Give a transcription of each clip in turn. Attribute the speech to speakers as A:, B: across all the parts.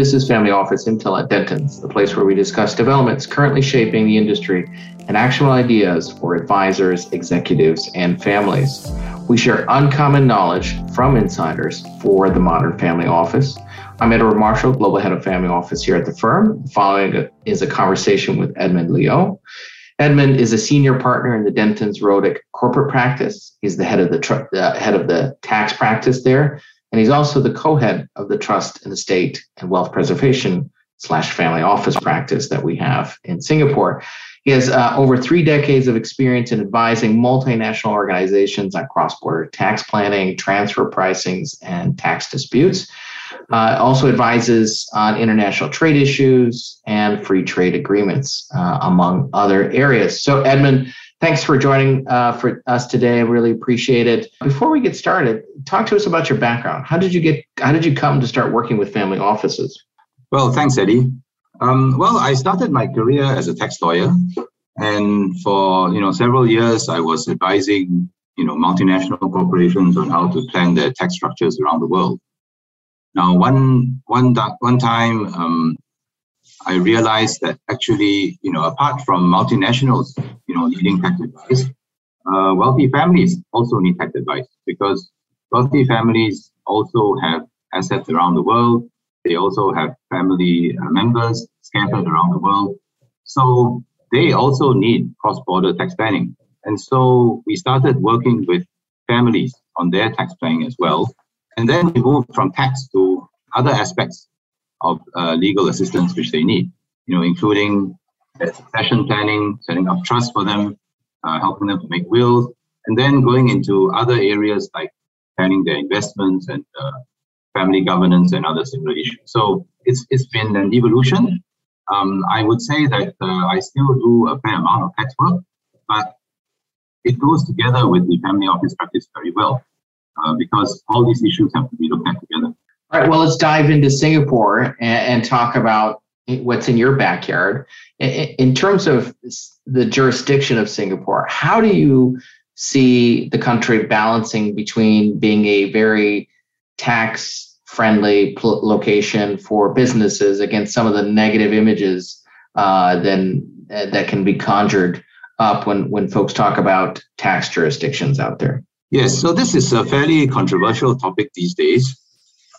A: This is Family Office Intel at Dentons, the place where we discuss developments currently shaping the industry and actionable ideas for advisors, executives, and families. We share uncommon knowledge from insiders for the modern family office. I'm Edward Marshall, Global Head of Family Office here at the firm. Following is a conversation with Edmund Leo. Edmund is a senior partner in the Dentons Rodyk corporate practice. He's the head of the tr- uh, head of the tax practice there, and he's also the co-head of the trust and estate and wealth preservation slash family office practice that we have in Singapore. He has uh, over three decades of experience in advising multinational organizations on cross-border tax planning, transfer pricings, and tax disputes. Uh, also advises on international trade issues and free trade agreements, uh, among other areas. So, Edmund, Thanks for joining uh, for us today. I really appreciate it. Before we get started, talk to us about your background. How did you get? How did you come to start working with family offices?
B: Well, thanks, Eddie. Um, well, I started my career as a tax lawyer, and for you know several years, I was advising you know multinational corporations on how to plan their tax structures around the world. Now, one one one time, um, I realized that actually, you know, apart from multinationals, you know, needing tax advice, uh, wealthy families also need tax advice because wealthy families also have assets around the world. They also have family uh, members scattered around the world. So they also need cross-border tax planning. And so we started working with families on their tax planning as well. And then we moved from tax to other aspects of uh, legal assistance which they need, you know, including succession planning, setting up trust for them, uh, helping them to make wills, and then going into other areas like planning their investments and uh, family governance and other similar issues. So it's it's been an evolution. Um, I would say that uh, I still do a fair amount of tax work, but it goes together with the family office practice very well uh, because all these issues have to be looked at together.
A: All right, well, let's dive into Singapore and, and talk about what's in your backyard. In, terms of the jurisdiction of Singapore, how do you see the country balancing between being a very tax friendly location for businesses against some of the negative images uh, then uh, that can be conjured up when when folks talk about tax jurisdictions out there
B: yes so this is a fairly controversial topic these days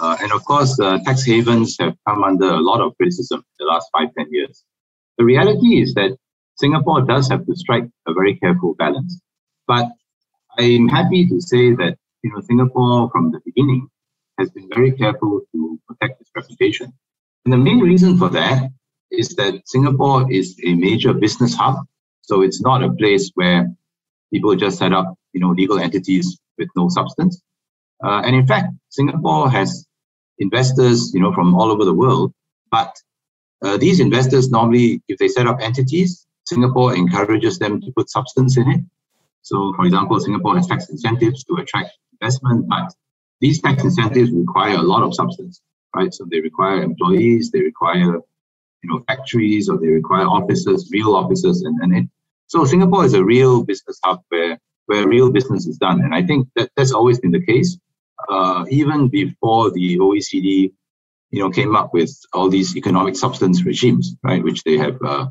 B: uh, and of course, uh, tax havens have come under a lot of criticism in the last five, ten years. The reality is that Singapore does have to strike a very careful balance. But I'm happy to say that you know Singapore from the beginning has been very careful to protect its reputation. And the main reason for that is that Singapore is a major business hub. So it's not a place where people just set up, you know, legal entities with no substance. Uh, and in fact, Singapore has investors, you know, from all over the world. But uh, these investors normally, if they set up entities, Singapore encourages them to put substance in it. So, for example, Singapore has tax incentives to attract investment, but these tax incentives require a lot of substance, right? So they require employees, they require, you know, factories, or they require offices, real offices, and, and it. So Singapore is a real business hub where where real business is done, and I think that that's always been the case uh, even before the OECD, you know, came up with all these economic substance regimes, right, which they have uh,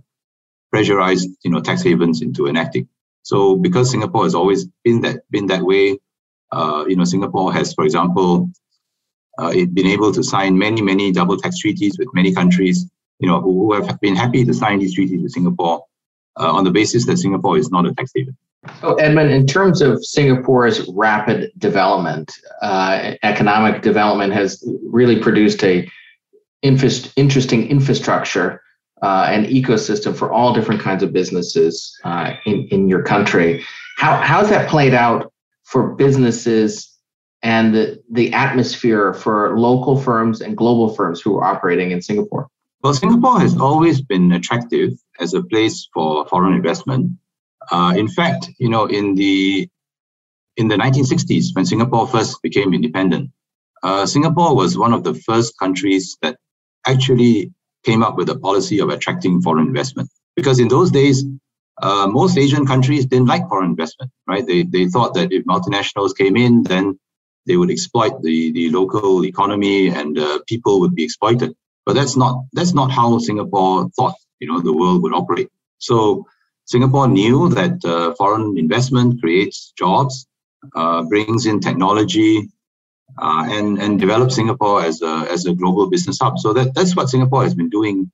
B: pressurized, you know, tax havens into enacting. So because Singapore has always been that been that way, uh, you know, Singapore has, for example, uh, been able to sign many many double tax treaties with many countries, you know, who, who have been happy to sign these treaties with Singapore uh, on the basis that Singapore is not a tax haven.
A: So, Edmund, in terms of Singapore's rapid development, uh, economic development has really produced a interesting infrastructure uh, and ecosystem for all different kinds of businesses uh, in, in your country. How, how's that played out for businesses and the, the atmosphere for local firms and global firms who are operating in Singapore?
B: Well, Singapore has always been attractive as a place for foreign investment. Uh, in fact, you know, in the in the 1960s, when Singapore first became independent, uh, Singapore was one of the first countries that actually came up with a policy of attracting foreign investment. Because in those days, uh, most Asian countries didn't like foreign investment, right? They, they thought that if multinationals came in, then they would exploit the, the local economy and uh, people would be exploited. But that's not that's not how Singapore thought you know the world would operate. So Singapore knew that uh, foreign investment creates jobs, uh, brings in technology, uh, and and develops Singapore as a as a global business hub. So that that's what Singapore has been doing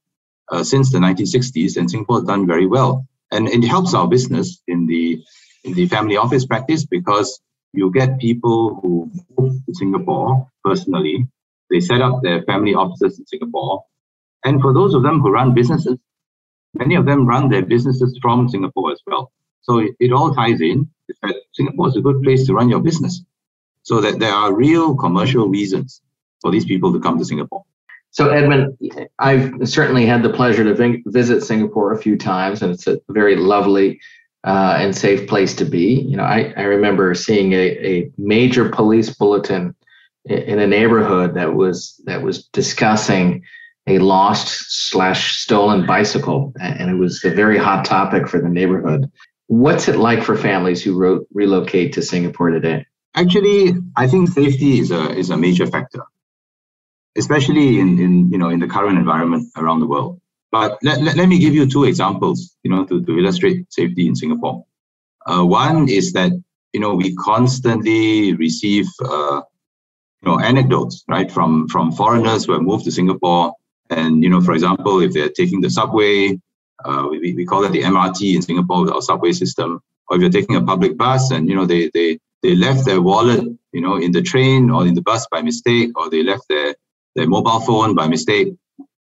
B: uh, since the 1960s, and Singapore has done very well. And it helps our business in the in the family office practice because you get people who move to Singapore personally. They set up their family offices in Singapore. And for those of them who run businesses, many of them run their businesses from Singapore as well. So it, it all ties in. That Singapore is a good place to run your business. So that there are real commercial reasons for these people to come to Singapore.
A: So, Edmund, I've certainly had the pleasure to visit Singapore a few times, and it's a very lovely uh, and safe place to be. You know, I, I remember seeing a, a major police bulletin in a neighborhood that was that was discussing a lost slash stolen bicycle, and it was a very hot topic for the neighborhood. What's it like for families who relocate to Singapore today?
B: Actually, I think safety is a is a major factor, especially in, in you know in the current environment around the world. But let, let, let me give you two examples, you know, to, to illustrate safety in Singapore. Uh, one is that, you know, we constantly receive, uh, you know, anecdotes, right, from, from foreigners who have moved to Singapore. And, you know, for example, if they're taking the subway, uh, we, we call it the MRT in Singapore our subway system, or if you're taking a public bus and, you know, they, they, they left their wallet, you know, in the train or in the bus by mistake, or they left their, their mobile phone by mistake,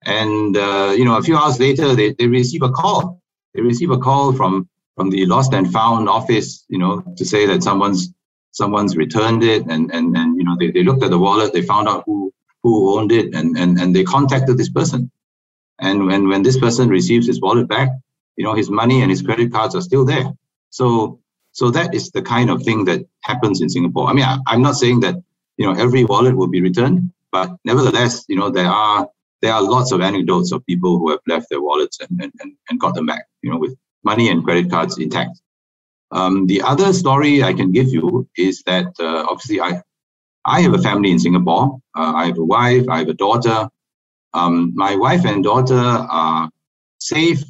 B: and uh, you know, a few hours later, they, they receive a call. They receive a call from from the lost and found office, you know, to say that someone's someone's returned it, and and and you know, they, they looked at the wallet, they found out who who owned it, and and and they contacted this person. And when when this person receives his wallet back, you know, his money and his credit cards are still there. So so that is the kind of thing that happens in Singapore. I mean, I, I'm not saying that you know every wallet will be returned, but nevertheless, you know, there are there are lots of anecdotes of people who have left their wallets and, and, and got them back, you know, with money and credit cards intact. Um, the other story I can give you is that uh, obviously I, I have a family in Singapore. Uh, I have a wife, I have a daughter. Um, my wife and daughter are safe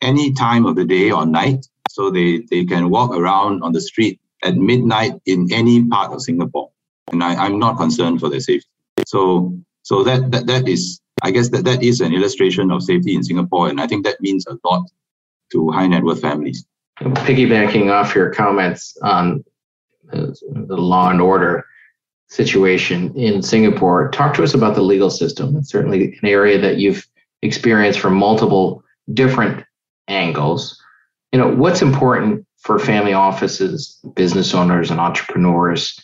B: any time of the day or night, so they, they can walk around on the street at midnight in any part of Singapore. And I, I'm not concerned for their safety. So so that, that that is, I guess that that is an illustration of safety in Singapore, and I think that means a lot to high net worth families.
A: Piggybacking off your comments on the law and order situation in Singapore, talk to us about the legal system. It's certainly an area that you've experienced from multiple different angles. You know, what's important for family offices, business owners, and entrepreneurs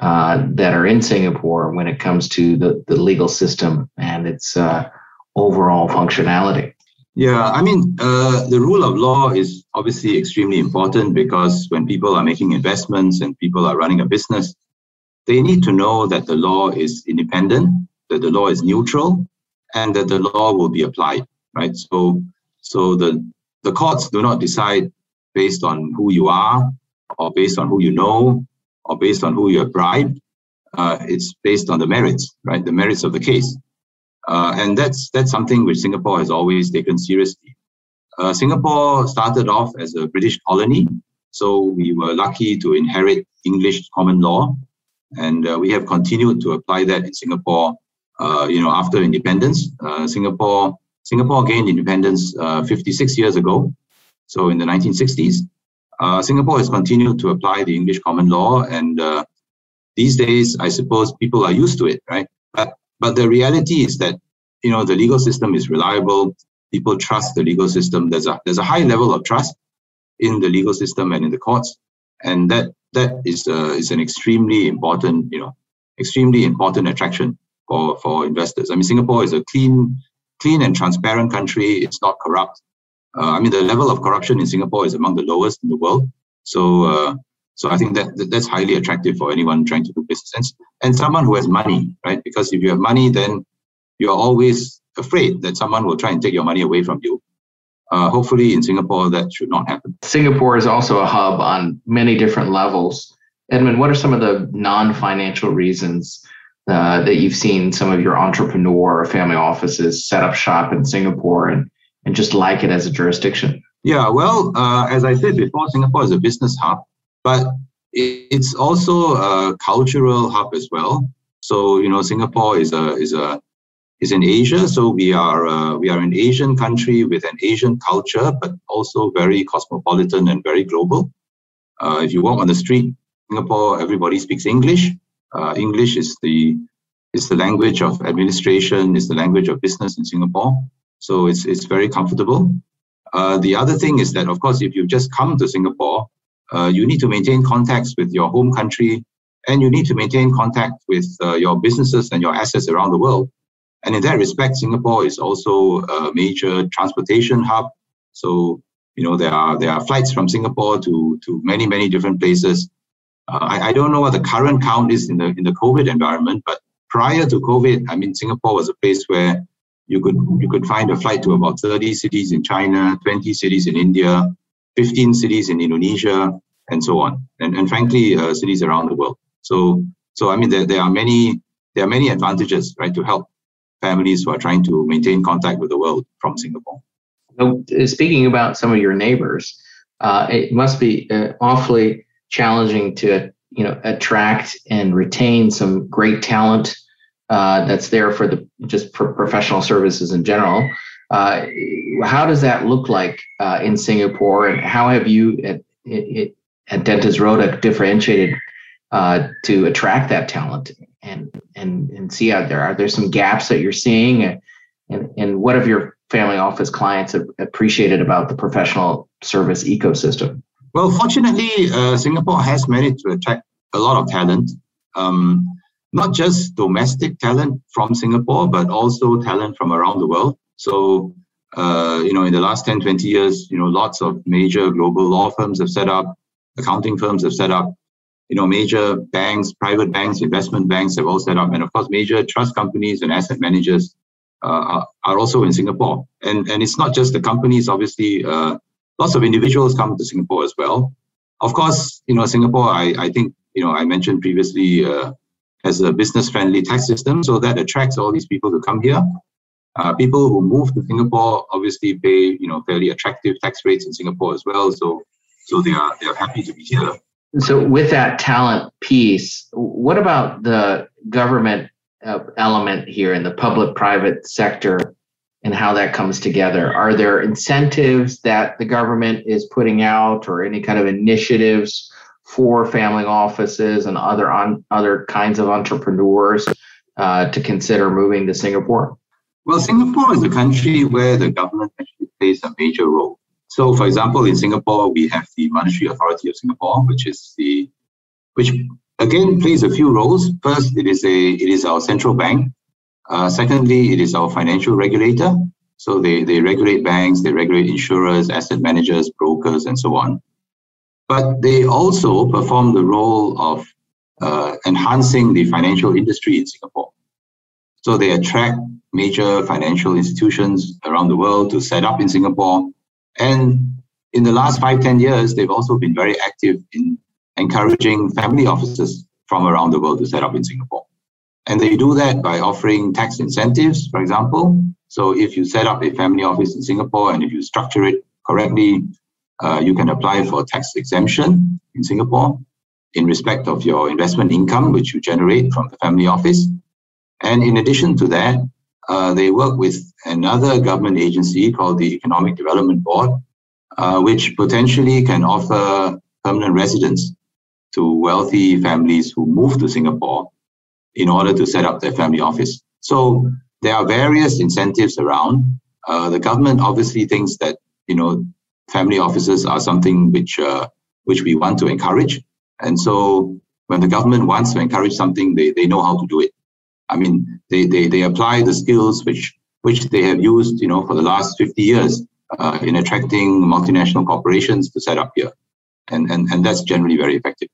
A: uh, that are in Singapore when it comes to the, the legal system and its uh, overall functionality.
B: Yeah, I mean, uh, the rule of law is obviously extremely important because when people are making investments and people are running a business, they need to know that the law is independent, that the law is neutral, and that the law will be applied, right? So, so the the courts do not decide based on who you are or based on who you know or based on who you have bribed. Uh, it's based on the merits, right? The merits of the case. Uh, and that's that's something which Singapore has always taken seriously. Uh, Singapore started off as a British colony, so we were lucky to inherit English common law, and uh, we have continued to apply that in Singapore. Uh, you know, after independence, uh, Singapore Singapore gained independence 56 years ago, so in the 1960s, uh, Singapore has continued to apply the English common law, and uh, these days, I suppose people are used to it, right? But but the reality is that you know the legal system is reliable. People trust the legal system. There's a there's a high level of trust in the legal system and in the courts, and that that is uh, is an extremely important you know extremely important attraction for for investors. I mean, Singapore is a clean clean and transparent country. It's not corrupt. Uh, I mean, the level of corruption in Singapore is among the lowest in the world. So, uh, so I think that, that, that's highly attractive for anyone trying to do business and, and someone who has money, right? Because if you have money, then you're always afraid that someone will try and take your money away from you. Uh, hopefully, in Singapore, that should not happen.
A: Singapore is also a hub on many different levels. Edmund, what are some of the non-financial reasons uh, that you've seen some of your entrepreneur or family offices set up shop in Singapore and, and just like it as a jurisdiction?
B: Yeah, well, uh, as I said before, Singapore is a business hub, but it's also a cultural hub as well. So you know, Singapore is a is a is in Asia, so we are uh, we are an Asian country with an Asian culture, but also very cosmopolitan and very global. Uh, if you walk on the street, Singapore, everybody speaks English. Uh, English is the is the language of administration, is the language of business in Singapore. So it's it's very comfortable. Uh, the other thing is that, of course, if you've just come to Singapore, uh, you need to maintain contacts with your home country, and you need to maintain contact with uh, your businesses and your assets around the world. And in that respect, Singapore is also a major transportation hub. So you know there are there are flights from Singapore to to many many different places. Uh, I, I don't know what the current count is in the in the COVID environment, but prior to COVID, I mean Singapore was a place where you could you could find a flight to about 30 cities in China, 20 cities in India, 15 cities in Indonesia, and so on, and and frankly, uh, cities around the world. So so I mean there, there are many there are many advantages right to help families who are trying to maintain contact with the world from Singapore.
A: Uh, speaking about some of your neighbors, uh, it must be uh, awfully challenging to you know attract and retain some great talent uh, that's there for the just for professional services in general. Uh, how does that look like uh, in Singapore, and how have you at, at, Roda differentiated to attract that talent and and and see out there? Are there some gaps that you're seeing, and and what have your family office clients appreciated about the professional service ecosystem?
B: Well, fortunately, uh, Singapore has managed to attract a lot of talent. Um, not just domestic talent from Singapore, but also talent from around the world. So, uh, you know, in the last 10, 20 years, you know, lots of major global law firms have set up, accounting firms have set up, you know, major banks, private banks, investment banks have all set up, and of course, major trust companies and asset managers uh, are also in Singapore. And and it's not just the companies. Obviously, uh, lots of individuals come to Singapore as well. Of course, you know, Singapore. I I think you know I mentioned previously uh, has a business-friendly tax system, so that attracts all these people to come here. Uh, people who move to Singapore obviously pay you know fairly attractive tax rates in Singapore as well. So so they are they are happy to be here.
A: So, with that talent piece, what about the government uh, element here in the public private sector and how that comes together? Are there incentives that the government is putting out or any kind of initiatives for family offices and other on other kinds of entrepreneurs uh, to consider moving to Singapore?
B: Well, Singapore is a country where the government actually plays a major role. So, for example, in Singapore, we have the Monetary Authority of Singapore, which is the which again plays a few roles. First, it is a it is our central bank. Uh, secondly, it is our financial regulator. So they, they regulate banks, they regulate insurers, asset managers, brokers, and so on. But they also perform the role of uh, enhancing the financial industry in Singapore. So they attract major financial institutions around the world to set up in Singapore and in the last five, 10 years, they've also been very active in encouraging family offices from around the world to set up in Singapore. And they do that by offering tax incentives, for example. So if you set up a family office in Singapore and if you structure it correctly, uh, you can apply for tax exemption in Singapore in respect of your investment income, which you generate from the family office. And in addition to that, uh, they work with another government agency called the Economic Development Board, uh, which potentially can offer permanent residence to wealthy families who move to Singapore in order to set up their family office. So there are various incentives around. Uh, the government obviously thinks that you know family offices are something which uh, which we want to encourage, and so when the government wants to encourage something, they, they know how to do it. I mean, they, they, they apply the skills which which they have used, you know, for the last 50 years uh, in attracting multinational corporations to set up here, and and and that's generally very effective.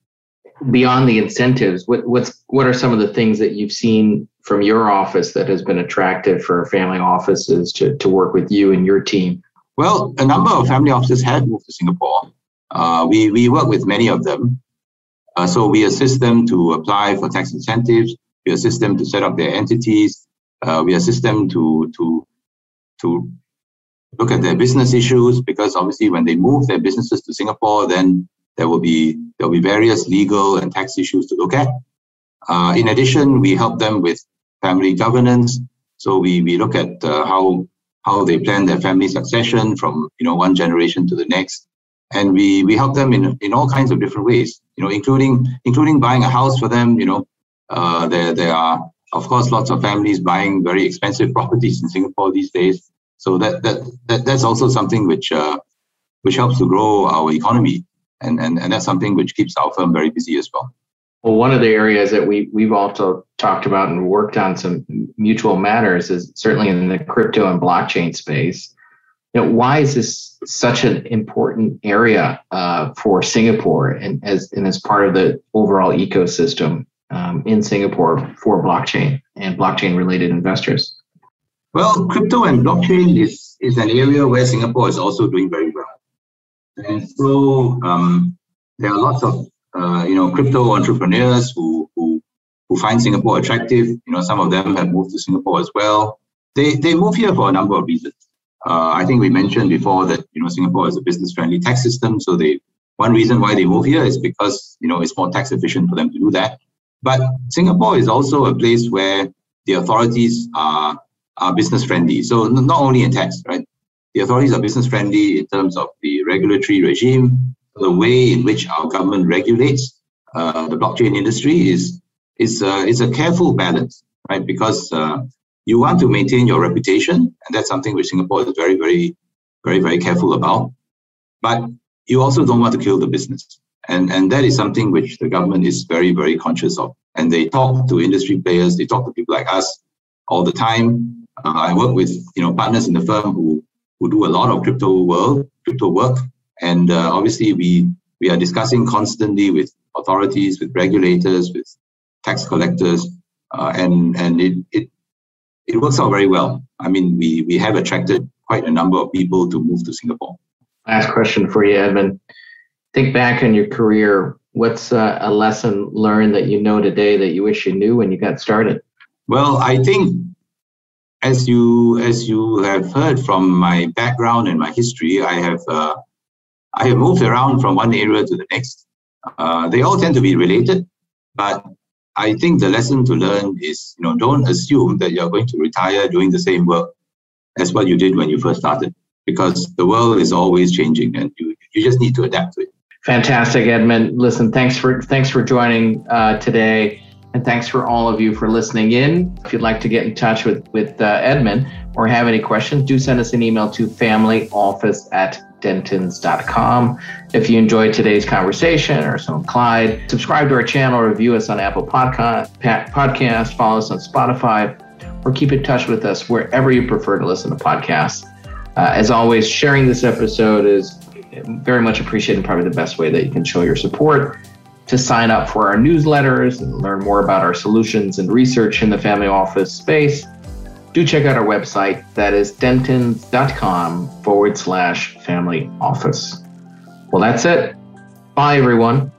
A: Beyond the incentives, what what's what are some of the things that you've seen from your office that has been attractive for family offices to to work with you and your team?
B: Well, a number of family offices have moved to Singapore. Uh, we we work with many of them, uh, so we assist them to apply for tax incentives We assist them to set up their entities. Uh, we assist them to to to look at their business issues because obviously when they move their businesses to Singapore, then there will be there will be various legal and tax issues to look at. Uh, in addition, we help them with family governance. So we, we look at uh, how how they plan their family succession from you know one generation to the next, and we we help them in in all kinds of different ways. You know, including including buying a house for them. You know, uh, there there are of course lots of families buying very expensive properties in Singapore these days. So that that, that that's also something which uh, which helps to grow our economy, and, and and that's something which keeps our firm very busy as well.
A: Well, one of the areas that we we've also talked about and worked on some mutual matters is certainly in the crypto and blockchain space. You know, why is this such an important area uh, for Singapore and as and as part of the overall ecosystem um, in Singapore for blockchain and blockchain related investors?
B: Well, crypto and blockchain is, is an area where Singapore is also doing very well. And so um, there are lots of uh, you know, crypto entrepreneurs who, who, who find Singapore attractive. You know, some of them have moved to Singapore as well. They, they move here for a number of reasons. Uh, I think we mentioned before that, you know, Singapore is a business-friendly tax system. So they, one reason why they move here is because, you know, it's more tax efficient for them to do that. But Singapore is also a place where the authorities are, are business friendly. So not only in tax, right? The authorities are business friendly in terms of the regulatory regime, the way in which our government regulates uh, the blockchain industry is is uh, is a careful balance, right? Because uh, you want to maintain your reputation, and that's something which Singapore is very, very, very, very careful about. But you also don't want to kill the business, and and that is something which the government is very, very conscious of. And they talk to industry players, they talk to people like us all the time. Uh, I work with you know partners in the firm who who do a lot of crypto world crypto work and uh, obviously, we we are discussing constantly with authorities, with regulators, with tax collectors, uh, and and it, it it works out very well. I mean, we we have attracted quite a number of people to move to Singapore.
A: Last question for you, Edmund. Think back in your career. What's uh, a lesson learned that you know today that you wish you knew when you got started?
B: Well, I think as you as you have heard from my background and my history, I have uh, I have moved around from one area to the next. Uh, they all tend to be related, but I think the lesson to learn is, you know, don't assume that you're going to retire doing the same work as what you did when you first started, because the world is always changing, and you you just need to adapt to it.
A: Fantastic, Edmund. Listen, thanks for thanks for joining uh, today. And thanks for all of you for listening in. If you'd like to get in touch with, with uh, Edmund or have any questions, do send us an email to familyoffice at dentons.com. If you enjoyed today's conversation or so Clyde, subscribe to our channel, review us on Apple Podcast, podcast follow us on Spotify, or keep in touch with us wherever you prefer to listen to podcasts. Uh, as always, sharing this episode is very much appreciated, probably the best way that you can show your support to sign up for our newsletters and learn more about our solutions and research in the family office space, do check out our website. That is dentons.com forward slash family office. Well, that's it. Bye, everyone.